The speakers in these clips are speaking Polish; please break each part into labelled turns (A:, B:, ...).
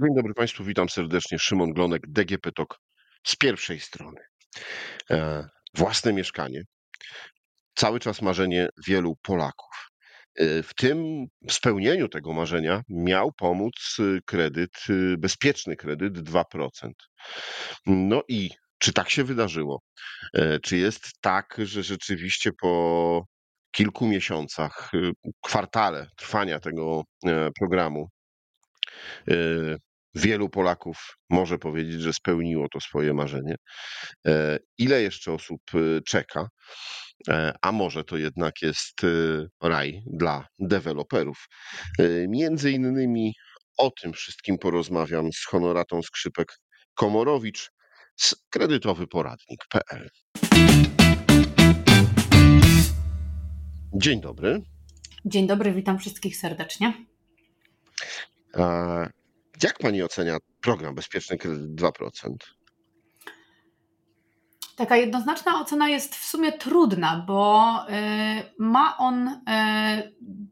A: Dzień dobry Państwu, witam serdecznie. Szymon Glonek, DGP TOK z pierwszej strony. E, własne mieszkanie. Cały czas marzenie wielu Polaków. E, w tym spełnieniu tego marzenia miał pomóc y, kredyt, y, bezpieczny kredyt 2%. No i czy tak się wydarzyło? E, czy jest tak, że rzeczywiście po kilku miesiącach, y, kwartale trwania tego programu wielu Polaków może powiedzieć, że spełniło to swoje marzenie. E, ile jeszcze osób e, czeka? A może to jednak jest raj dla deweloperów? Między innymi o tym wszystkim porozmawiam z Honoratą Skrzypek-Komorowicz z kredytowyporadnik.pl. Dzień dobry.
B: Dzień dobry, witam wszystkich serdecznie.
A: Jak pani ocenia program Bezpieczny Kredyt 2%?
B: Taka jednoznaczna ocena jest w sumie trudna, bo y, ma on y,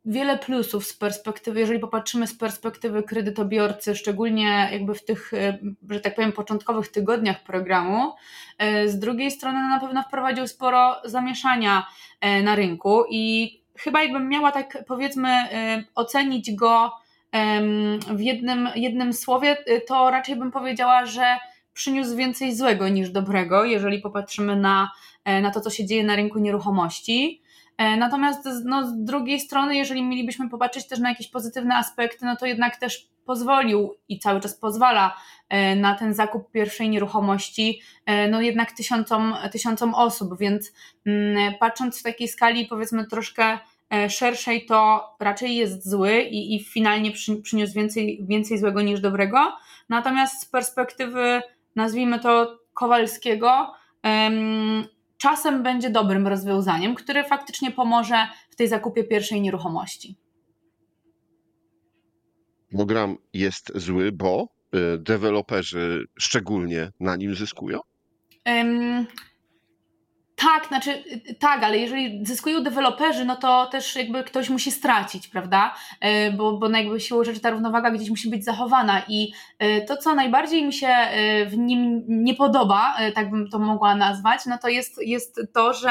B: wiele plusów z perspektywy, jeżeli popatrzymy z perspektywy kredytobiorcy, szczególnie jakby w tych, y, że tak powiem, początkowych tygodniach programu. Z drugiej strony na pewno wprowadził sporo zamieszania na rynku i chyba jakbym miała tak powiedzmy ocenić go w jednym, jednym słowie, y, to raczej bym powiedziała, że przyniósł więcej złego niż dobrego, jeżeli popatrzymy na, e, na to, co się dzieje na rynku nieruchomości. E, natomiast no, z drugiej strony, jeżeli mielibyśmy popatrzeć też na jakieś pozytywne aspekty, no to jednak też pozwolił i cały czas pozwala e, na ten zakup pierwszej nieruchomości, no jednak tysiącom, tysiącom osób, więc mm, patrząc w takiej skali powiedzmy troszkę szerszej, to raczej jest zły i, i finalnie przy, przyniósł więcej, więcej złego niż dobrego. Natomiast z perspektywy, nazwijmy to Kowalskiego, czasem będzie dobrym rozwiązaniem, które faktycznie pomoże w tej zakupie pierwszej nieruchomości.
A: Program jest zły, bo y, deweloperzy szczególnie na nim zyskują? Um,
B: tak, znaczy y, y, tak, ale jeżeli zyskują deweloperzy, no to też jakby ktoś musi stracić, prawda? Y, bo, bo no jakby siłą rzeczy ta równowaga gdzieś musi być zachowana i to, co najbardziej mi się w nim nie podoba, tak bym to mogła nazwać, no to jest, jest to, że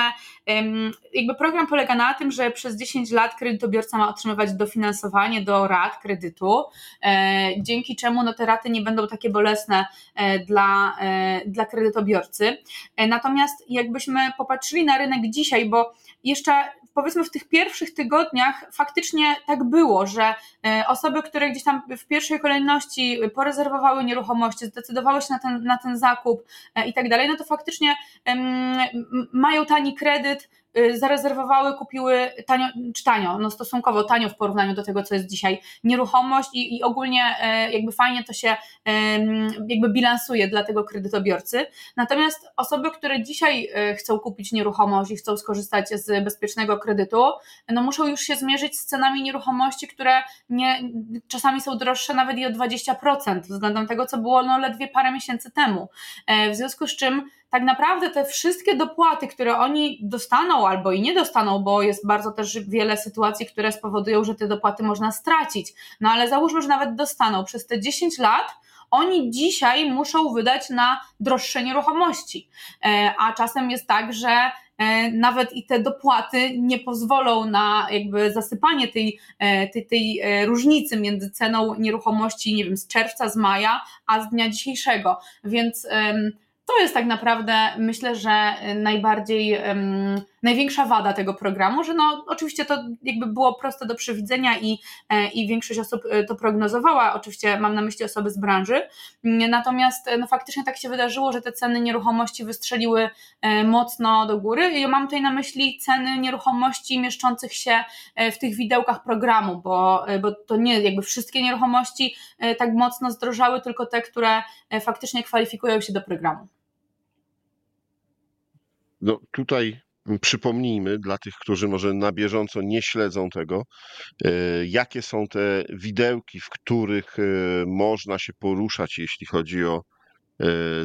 B: jakby program polega na tym, że przez 10 lat kredytobiorca ma otrzymywać dofinansowanie do rat kredytu, e, dzięki czemu no te raty nie będą takie bolesne e, dla, e, dla kredytobiorcy. Natomiast jakbyśmy popatrzyli na rynek dzisiaj, bo jeszcze powiedzmy w tych pierwszych tygodniach faktycznie tak było, że e, osoby, które gdzieś tam w pierwszej kolejności porezerwowały nieruchomości, zdecydowały się na ten, na ten zakup e, i tak dalej, no to faktycznie mają tani kredyt, zarezerwowały, kupiły tanio, czy tanio, no stosunkowo tanio w porównaniu do tego, co jest dzisiaj, nieruchomość i, i ogólnie e, jakby fajnie to się jakby bilansuje dla tego kredytobiorcy. Natomiast osoby, które dzisiaj e, chcą kupić nieruchomość i chcą skorzystać z bezpiecznego kredytu, no muszą już się zmierzyć z cenami nieruchomości, które nie, czasami są droższe nawet i o 20% względem tego, co było no ledwie parę miesięcy temu. E, w związku z czym tak naprawdę te wszystkie dopłaty, które oni dostaną albo i nie dostaną, bo jest bardzo też wiele sytuacji, które spowodują, że te dopłaty można stracić. No ale załóżmy, że nawet dostaną przez te 10 lat, oni dzisiaj muszą wydać na droższe nieruchomości. E, a czasem jest tak, że e, nawet i te dopłaty nie pozwolą na jakby zasypanie tej, e, tej, tej różnicy między ceną nieruchomości, nie wiem, z czerwca, z maja, a z dnia dzisiejszego. Więc to jest tak naprawdę, myślę, że najbardziej, um, największa wada tego programu, że no oczywiście to jakby było proste do przewidzenia i, e, i większość osób e, to prognozowała, oczywiście mam na myśli osoby z branży, natomiast no faktycznie tak się wydarzyło, że te ceny nieruchomości wystrzeliły e, mocno do góry. I mam tutaj na myśli ceny nieruchomości mieszczących się w tych widełkach programu, bo, bo to nie jakby wszystkie nieruchomości tak mocno zdrożały, tylko te, które faktycznie kwalifikują się do programu.
A: No tutaj przypomnijmy dla tych, którzy może na bieżąco nie śledzą tego, e, jakie są te widełki, w których e, można się poruszać, jeśli chodzi o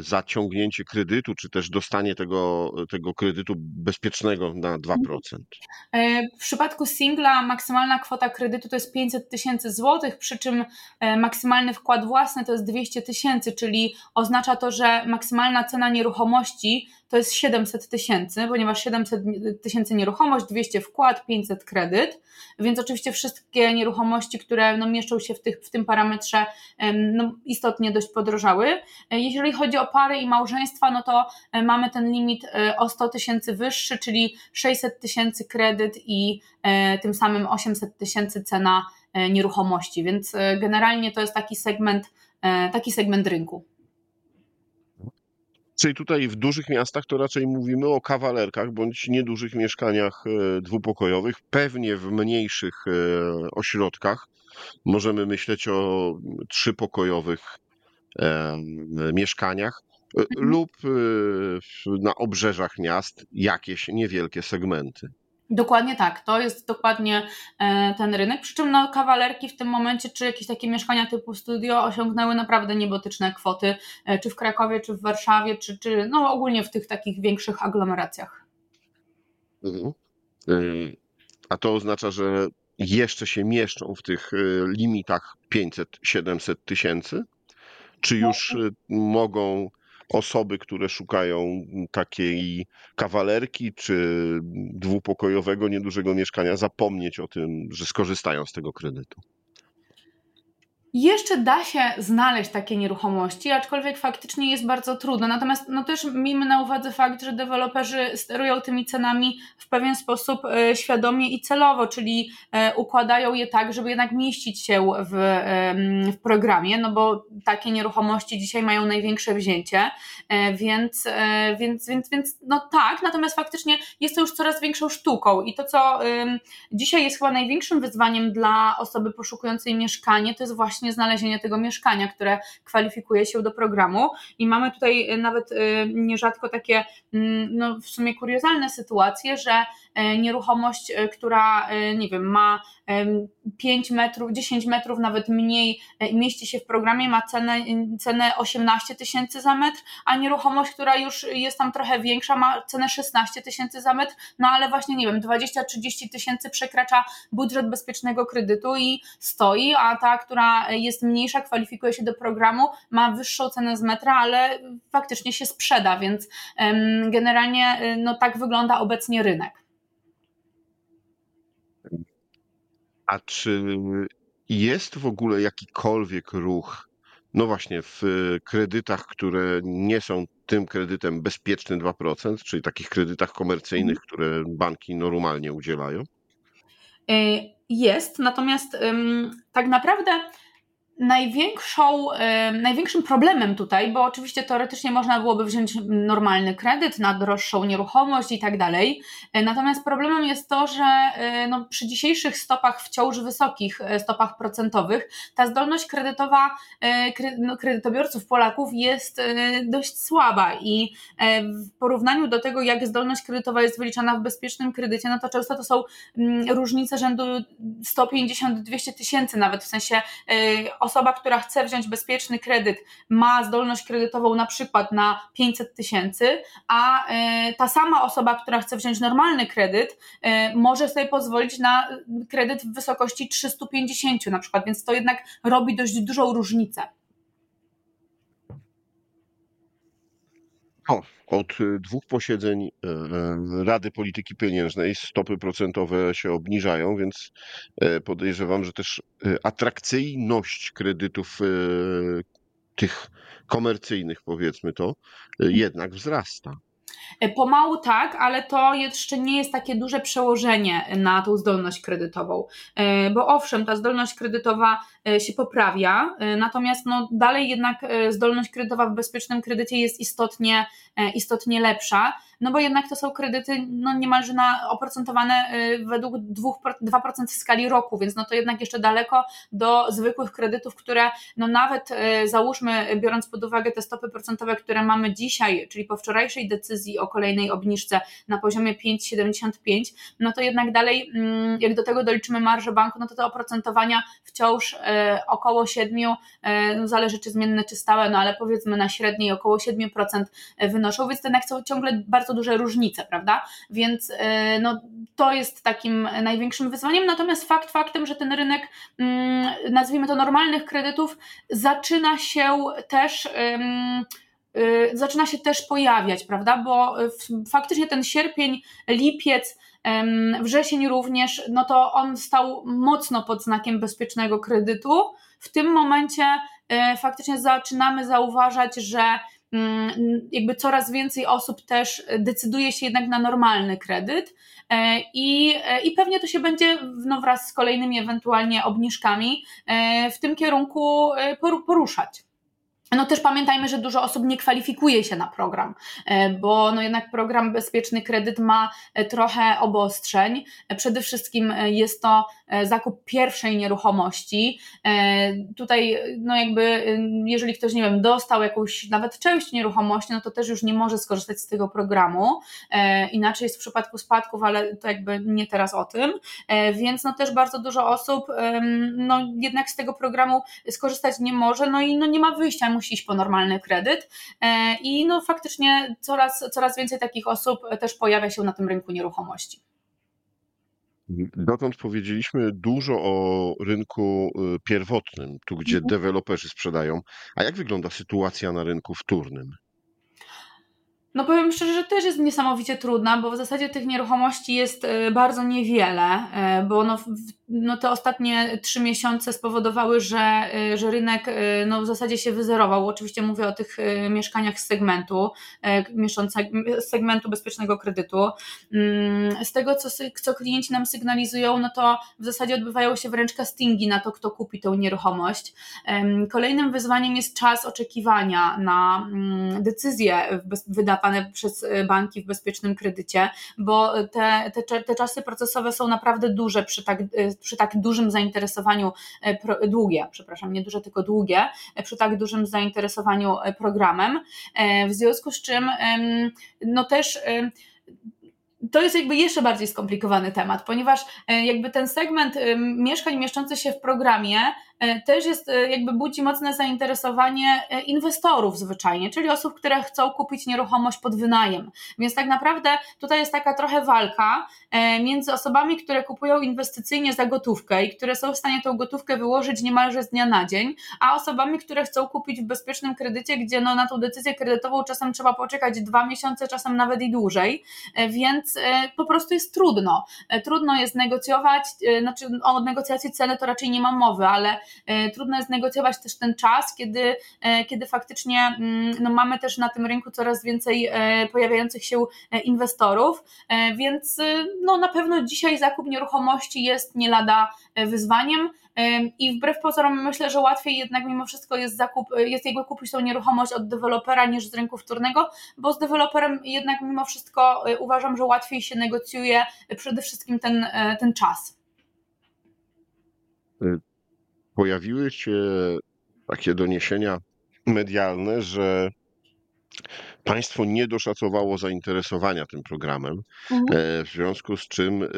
A: zaciągnięcie kredytu, czy też dostanie tego, tego kredytu bezpiecznego na 2%?
B: E, w przypadku singla maksymalna kwota kredytu to jest 500 tysięcy złotych, przy czym e, maksymalny wkład własny to jest 200 tysięcy, czyli oznacza to, że maksymalna cena nieruchomości to jest 700 tysięcy, ponieważ 700 tysięcy nieruchomość, 200 wkład, 500 kredyt, więc oczywiście wszystkie nieruchomości, które no, mieszczą się w, tych, w tym parametrze no, istotnie dość podrożały. E, jeżeli chodzi o pary i małżeństwa, no to e, mamy ten limit e, o 100 tysięcy wyższy, czyli 600 tysięcy kredyt i tym samym 800 tysięcy cena nieruchomości, więc generalnie to jest taki segment, taki segment rynku.
A: Czyli tutaj w dużych miastach to raczej mówimy o kawalerkach bądź niedużych mieszkaniach e, dwupokojowych. Pewnie w mniejszych e, ośrodkach możemy myśleć o trzypokojowych mieszkaniach e, mhm. lub na obrzeżach miast jakieś niewielkie segmenty.
B: Dokładnie tak, to jest dokładnie e, ten rynek. Przy czym no, kawalerki w tym momencie, czy jakieś takie mieszkania typu studio osiągnęły naprawdę niebotyczne kwoty, e, czy w Krakowie, czy w Warszawie, czy, czy no, ogólnie w tych takich większych aglomeracjach.
A: Mhm. E, a to oznacza, że jeszcze się mieszczą w tych limitach 500-700 tysięcy? Czy już mogą osoby, które szukają takiej kawalerki czy dwupokojowego, niedużego mieszkania, zapomnieć o tym, że skorzystają z tego kredytu?
B: Jeszcze da się znaleźć takie nieruchomości, aczkolwiek faktycznie jest bardzo trudno. Natomiast no też miejmy na uwadze fakt, że deweloperzy sterują tymi cenami w pewien sposób e, świadomie i celowo, czyli e, układają je tak, żeby jednak mieścić się w, w programie, no bo takie nieruchomości dzisiaj mają największe wzięcie, e, więc, więc, więc, więc no tak, natomiast faktycznie jest to już coraz większą sztuką i to, co dzisiaj jest chyba największym wyzwaniem dla osoby poszukującej mieszkanie, to jest właśnie właśnie znalezienie tego mieszkania, które kwalifikuje się do programu. I mamy tutaj e, nawet e, nierzadko takie, mm, no w sumie kuriozalne sytuacje, że e, nieruchomość, która, nie wiem, ma 5 metrów, 10 metrów, nawet mniej mieści się w programie, ma cenę, cenę 18 tysięcy za metr, a nieruchomość, która już jest tam trochę większa, ma cenę 16 tysięcy za metr, no ale właśnie, nie wiem, 20-30 tysięcy przekracza budżet bezpiecznego kredytu i stoi, a ta, która jest mniejsza, kwalifikuje się do programu, ma wyższą cenę z metra, ale faktycznie się sprzeda, więc generalnie y, no, tak wygląda obecnie rynek.
A: A czy jest w ogóle jakikolwiek ruch, no właśnie, w kredytach, które nie są tym kredytem bezpiecznym 2%, czyli takich kredytach komercyjnych, mhm. które banki normalnie udzielają?
B: Y, jest, natomiast tak naprawdę Największą, największym problemem tutaj, bo oczywiście teoretycznie można byłoby wziąć normalny kredyt na droższą nieruchomość i tak dalej, e, natomiast problemem jest to, że e, no, przy dzisiejszych stopach wciąż wysokich e, stopach procentowych ta zdolność kredytowa no, kredytobiorców Polaków jest dość słaba i w porównaniu do tego, jak zdolność kredytowa jest wyliczana w bezpiecznym kredycie, no to często to są mm, różnice rzędu 150-200 tysięcy nawet, w sensie osoba, która chce wziąć bezpieczny kredyt, ma zdolność kredytową na przykład na 500 tysięcy, a e, ta sama osoba, która chce wziąć normalny kredyt, e, może sobie pozwolić na kredyt w wysokości 350 na przykład, więc to jednak robi dość dużą różnicę.
A: Od y, dwóch posiedzeń y, y, Rady Polityki Pieniężnej stopy procentowe się obniżają, więc podejrzewam, że też atrakcyjność kredytów tych komercyjnych, powiedzmy to, jednak wzrasta.
B: E, pomału tak, ale to jeszcze nie jest takie duże przełożenie na tą zdolność kredytową. E, bo owszem, ta zdolność kredytowa się poprawia, natomiast no dalej jednak zdolność kredytowa w bezpiecznym kredycie jest istotnie, istotnie lepsza no bo jednak to są kredyty no niemalże na, oprocentowane według 2% w skali roku, więc no to jednak jeszcze daleko do zwykłych kredytów, które no nawet załóżmy, biorąc pod uwagę te stopy procentowe, które mamy dzisiaj, czyli po wczorajszej decyzji o kolejnej obniżce na poziomie 5,75, no to jednak dalej, mm, jak do tego doliczymy marżę banku, no to te oprocentowania wciąż około 7, no zależy czy zmienne, czy stałe, no ale powiedzmy na średniej około 7% wynoszą, więc to jednak są ciągle bardzo duże różnice, prawda? Więc no, to jest takim największym wyzwaniem, natomiast fakt faktem, że ten rynek, mm, nazwijmy to normalnych kredytów, zaczyna się też zaczyna się też pojawiać, prawda? Bo faktycznie ten sierpień, lipiec, wrzesień również, no to on stał mocno pod znakiem bezpiecznego kredytu. W tym momencie y, faktycznie zaczynamy zauważać, że mm, jakby coraz więcej osób też decyduje się jednak na normalny kredyt e, i, e, i pewnie to się będzie no, wraz z kolejnymi ewentualnie obniżkami e, w tym kierunku poruszać. No też pamiętajmy, że dużo osób nie kwalifikuje się na program, e, bo no jednak program Bezpieczny Kredyt ma e, trochę obostrzeń. E, przede wszystkim jest to zakup pierwszej nieruchomości. Tutaj no jakby jeżeli ktoś, nie wiem, dostał jakąś nawet część nieruchomości, no to też już nie może skorzystać z tego programu. Inaczej jest w przypadku spadków, ale to jakby nie teraz o tym. Więc no też bardzo dużo osób no jednak z tego programu skorzystać nie może, no i no nie ma wyjścia musi iść po normalny kredyt e, i no faktycznie coraz, coraz więcej takich osób też pojawia się na tym rynku nieruchomości.
A: Dotąd powiedzieliśmy dużo o rynku y, pierwotnym, tu gdzie mhm. deweloperzy sprzedają. A jak wygląda sytuacja na rynku wtórnym?
B: No powiem szczerze, że też jest niesamowicie trudna, bo w zasadzie tych nieruchomości jest e, bardzo niewiele, e, bo no, no te ostatnie trzy miesiące spowodowały, że, e, że rynek no w zasadzie się wyzerował. Oczywiście mówię o tych mieszkaniach z segmentu, z segmentu bezpiecznego kredytu. Mm, z tego, co, co klienci nam sygnalizują, no to w zasadzie odbywają się wręcz castingi na to, kto kupi tę nieruchomość. Kolejnym wyzwaniem jest czas oczekiwania na mm, decyzję wydawaną przez y, banki w bezpiecznym kredycie, bo te, te, te czasy procesowe są naprawdę duże przy tak, przy tak dużym zainteresowaniu, y, długie, przepraszam, nie duże, tylko długie, przy tak dużym zainteresowaniu programem, w związku z czym no też to jest jakby jeszcze bardziej skomplikowany temat, ponieważ jakby ten segment mieszkań mieszczących się w programie E, też jest e, jakby budzi mocne zainteresowanie e, inwestorów zwyczajnie, czyli osób, które chcą kupić nieruchomość pod wynajem. Więc tak naprawdę tutaj jest taka trochę walka między osobami, które kupują inwestycyjnie za gotówkę i które są w stanie tą gotówkę wyłożyć niemalże z dnia na dzień, a osobami, które chcą kupić w bezpiecznym kredycie, gdzie no na tą decyzję kredytową czasem trzeba poczekać dwa miesiące, czasem nawet i dłużej, więc po prostu jest trudno. Trudno jest negocjować, znaczy o negocjacji ceny to raczej nie ma mowy, ale E, trudno jest negocjować też ten czas, kiedy, e, kiedy faktycznie mm, no, mamy też na tym rynku coraz więcej e, pojawiających się inwestorów, więc no, na pewno dzisiaj zakup nieruchomości jest nie lada wyzwaniem. I wbrew pozorom myślę, że łatwiej jednak mimo wszystko jest zakup, jest jakby kupić tą nieruchomość od dewelopera niż z rynku wtórnego, bo z deweloperem jednak mimo wszystko uważam, że łatwiej się negocjuje przede wszystkim ten, ten czas.
A: Pojawiły się takie doniesienia medialne, że państwo nie doszacowało zainteresowania tym programem, mhm. E, w związku z czym e,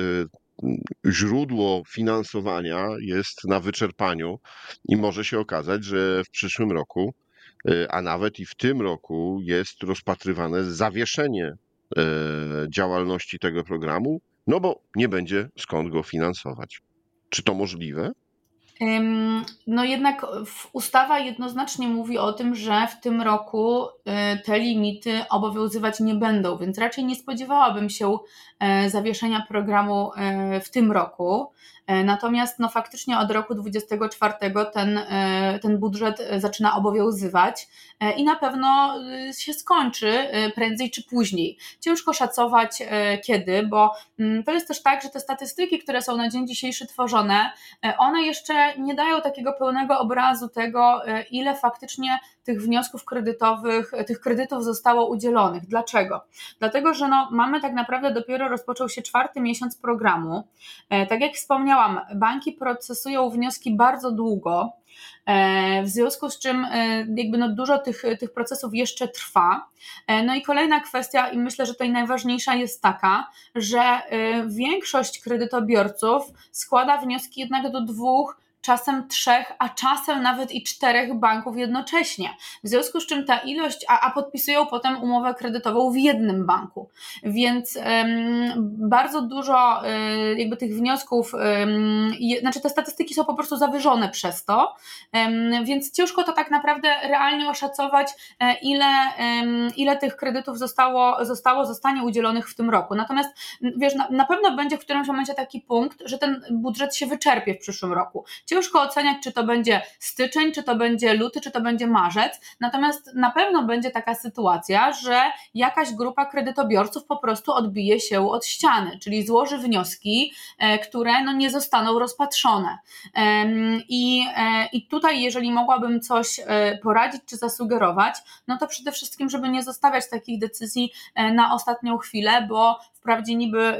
A: źródło finansowania jest na wyczerpaniu i może się okazać, że w przyszłym roku, e, a nawet i w tym roku jest rozpatrywane zawieszenie działalności tego programu, no bo nie będzie skąd go finansować. Czy to możliwe?
B: No jednak ustawa jednoznacznie mówi o tym, że w tym roku y, te limity obowiązywać nie będą, więc raczej nie spodziewałabym się e, zawieszenia programu e, w tym roku. E, natomiast no, faktycznie od roku 2024 ten, e, ten budżet zaczyna obowiązywać e, i na pewno się skończy prędzej czy później. Ciężko szacować kiedy, bo mm, to jest też tak, że te statystyki, które są na dzień dzisiejszy tworzone, one jeszcze nie dają takiego pełnego obrazu tego, ile faktycznie tych wniosków kredytowych, tych kredytów zostało udzielonych. Dlaczego? Dlatego, że no, mamy tak naprawdę dopiero rozpoczął się czwarty miesiąc programu. Tak jak wspomniałam, banki procesują wnioski bardzo długo, e, w związku z czym e, jakby no dużo tych, tych procesów jeszcze trwa. E, no i kolejna kwestia, i myślę, że tutaj najważniejsza jest taka, że większość kredytobiorców składa wnioski jednak do dwóch czasem trzech, a czasem nawet i czterech banków jednocześnie. W związku z czym ta ilość, a, a podpisują potem umowę kredytową w jednym banku. Więc um, bardzo dużo um, jakby tych wniosków, um, je, znaczy te statystyki są po prostu zawyżone przez to, więc ciężko to tak naprawdę realnie oszacować, e, ile, ile tych kredytów zostało, zostało, zostanie udzielonych w tym roku. Natomiast wiesz, na, na pewno będzie w którymś momencie taki punkt, że ten budżet się wyczerpie w przyszłym roku. Ciężko oceniać, czy to będzie styczeń, czy to będzie luty, czy to będzie marzec. Natomiast na pewno będzie taka sytuacja, że jakaś grupa kredytobiorców po prostu odbije się od ściany, czyli złoży wnioski, e, które no nie zostaną rozpatrzone. I, e, I tutaj, jeżeli mogłabym coś e, poradzić czy zasugerować, no to przede wszystkim, żeby nie zostawiać takich decyzji na ostatnią chwilę, bo Wprawdzie niby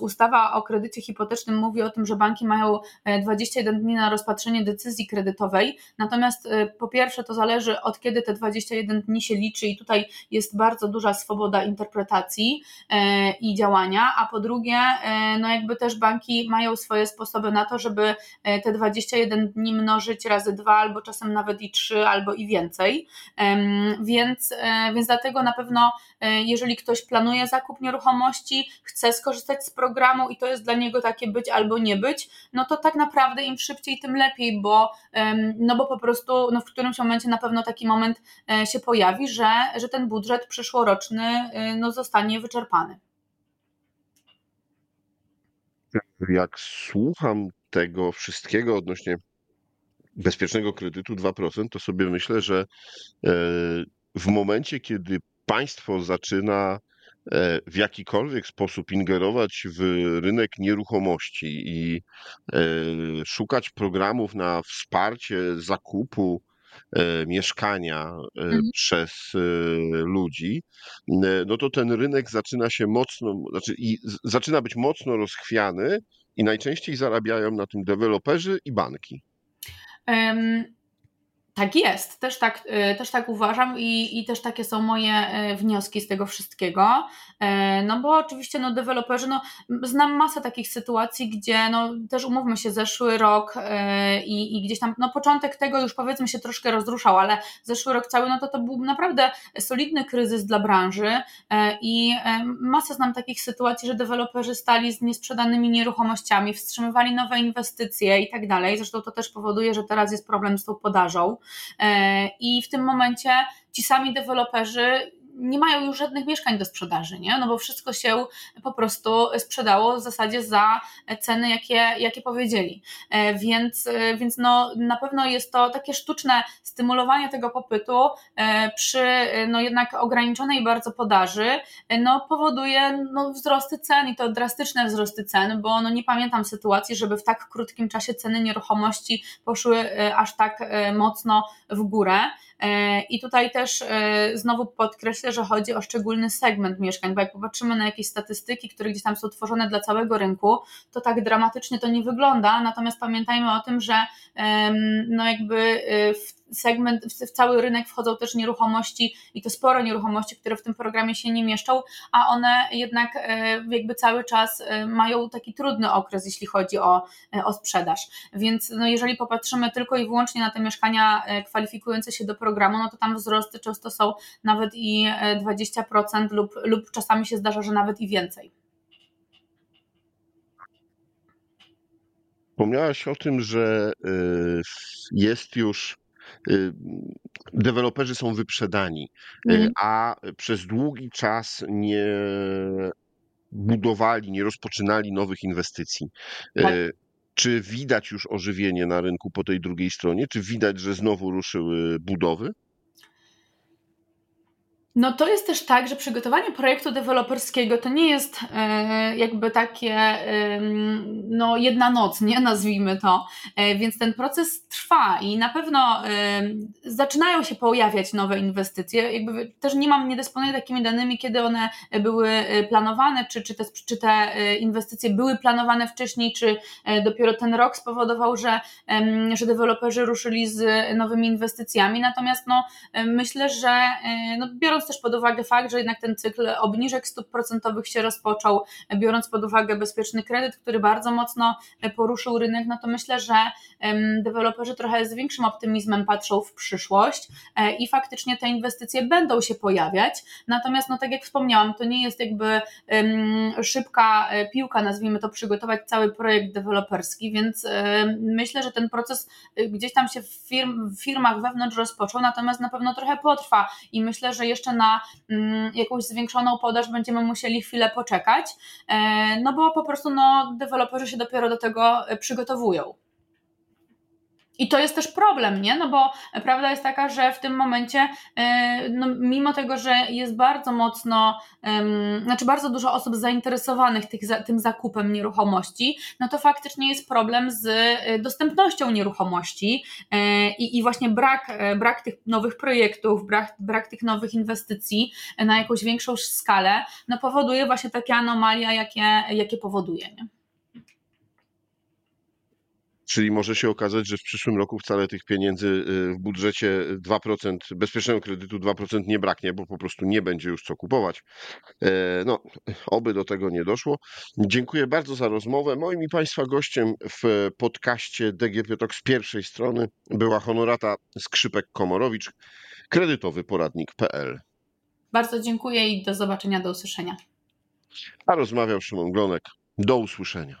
B: ustawa o kredycie hipotecznym mówi o tym, że banki mają 21 e, dni na rozpatrzenie decyzji kredytowej, natomiast e, po pierwsze to zależy od kiedy te 21 dni się liczy i tutaj jest bardzo duża swoboda interpretacji e, i działania, a po drugie no jakby też banki mają swoje sposoby na to, żeby te 21 dni mnożyć razy dwa albo czasem nawet i trzy albo i więcej, więc, więc dlatego na pewno jeżeli ktoś planuje zakup nieruchomości, chce skorzystać z programu i to jest dla niego takie być albo nie być, no to tak naprawdę im szybciej, tym lepiej, bo, no bo po prostu no w którymś momencie na pewno taki moment e, się pojawi, że, że ten budżet przyszłoroczny e, no zostanie wyczerpany.
A: Jak słucham tego wszystkiego odnośnie bezpiecznego kredytu 2%, to sobie myślę, że e, w momencie, kiedy państwo zaczyna w jakikolwiek sposób ingerować w rynek nieruchomości i e, szukać programów na wsparcie zakupu e, mieszkania mhm. przez ludzi, no to ten rynek zaczyna się mocno, znaczy i zaczyna być mocno rozchwiany i najczęściej zarabiają na tym deweloperzy i banki.
B: Tak jest, też tak, y, też tak uważam i, i też takie są moje y, wnioski z tego wszystkiego. Y, no bo oczywiście no, deweloperzy, no, znam masę takich sytuacji, gdzie no, też umówmy się, zeszły rok i, i gdzieś tam, no początek tego już powiedzmy się troszkę rozruszał, ale zeszły rok cały, no to to był naprawdę solidny kryzys dla branży i masę znam takich sytuacji, że deweloperzy stali z niesprzedanymi nieruchomościami, wstrzymywali nowe inwestycje i tak dalej. Zresztą to też powoduje, że teraz jest problem z tą podażą. E, I w tym momencie ci sami deweloperzy nie mają już żadnych mieszkań do sprzedaży, nie? no bo wszystko się po prostu sprzedało w zasadzie za ceny, jakie, jakie powiedzieli. E, więc, e, więc no, na pewno jest to takie sztuczne stymulowanie tego popytu przy no, jednak ograniczonej bardzo podaży, no, powoduje no, wzrosty cen i to drastyczne wzrosty cen, bo no, nie pamiętam sytuacji, żeby w tak krótkim czasie ceny nieruchomości poszły aż tak mocno w górę. E, I tutaj też e, znowu podkreślę, że chodzi o szczególny segment mieszkań, bo jak popatrzymy na jakieś statystyki, które gdzieś tam są tworzone dla całego rynku, to tak dramatycznie to nie wygląda. Natomiast pamiętajmy o tym, że no jakby e, w segment, w cały rynek wchodzą też nieruchomości i to sporo nieruchomości, które w tym programie się nie mieszczą, a one jednak e, jakby cały czas e, mają taki trudny okres, jeśli chodzi o, e, o sprzedaż. Więc no jeżeli popatrzymy tylko i wyłącznie na te mieszkania kwalifikujące się do programu, no to tam wzrosty często są nawet i 20% lub, lub czasami się zdarza, że nawet i więcej.
A: Wspomniałaś o tym, że jest już Y, deweloperzy są wyprzedani, y, mhm. a przez długi czas nie budowali, nie rozpoczynali nowych inwestycji. Y, tak. Czy widać już ożywienie na rynku po tej drugiej stronie? Czy widać, że znowu ruszyły budowy?
B: No to jest też tak, że przygotowanie projektu deweloperskiego to nie jest e, jakby takie e, no jedna noc, nie? Nazwijmy to, e, więc ten proces trwa i na pewno zaczynają się pojawiać nowe inwestycje, jakby też nie mam, nie dysponuję takimi danymi, kiedy one były planowane, czy, czy, te, czy te inwestycje były planowane wcześniej, czy dopiero ten rok spowodował, że, że deweloperzy ruszyli z nowymi inwestycjami, natomiast no myślę, że no, biorąc też pod uwagę fakt, że jednak ten cykl obniżek stóp procentowych się rozpoczął, biorąc pod uwagę bezpieczny kredyt, który bardzo mocno poruszył rynek, no to myślę, że deweloperzy trochę z większym optymizmem patrzą w przyszłość i faktycznie te inwestycje będą się pojawiać. Natomiast, no tak jak wspomniałam, to nie jest jakby szybka piłka, nazwijmy to, przygotować cały projekt deweloperski, więc myślę, że ten proces gdzieś tam się w, w firmach wewnątrz rozpoczął, natomiast na pewno trochę potrwa i myślę, że jeszcze na mm, jakąś zwiększoną podaż będziemy musieli chwilę poczekać, e, no bo po prostu no, deweloperzy się dopiero do tego e, przygotowują. I to jest też problem, nie? No bo prawda jest taka, że w tym momencie, e, no, mimo tego, że jest bardzo mocno, znaczy bardzo dużo osób zainteresowanych tym zakupem nieruchomości, no to faktycznie jest problem z e, dostępnością nieruchomości e, i właśnie brak, brak tych nowych projektów, brak, brak tych nowych inwestycji na jakąś większą skalę, no powoduje właśnie takie anomalia, jakie, jakie powoduje. Nie?
A: Czyli może się okazać, że w przyszłym roku wcale tych pieniędzy y, w budżecie 2%, bezpiecznego kredytu 2% nie braknie, bo po prostu nie będzie już co kupować. E, no, oby do tego nie doszło. Dziękuję bardzo za rozmowę. Moim i Państwa gościem w podcaście DGP Talk z pierwszej strony była honorata Skrzypek-Komorowicz, kredytowy poradnik.pl.
B: Bardzo dziękuję i do zobaczenia, do usłyszenia.
A: A rozmawiał Szymon Glonek. Do usłyszenia.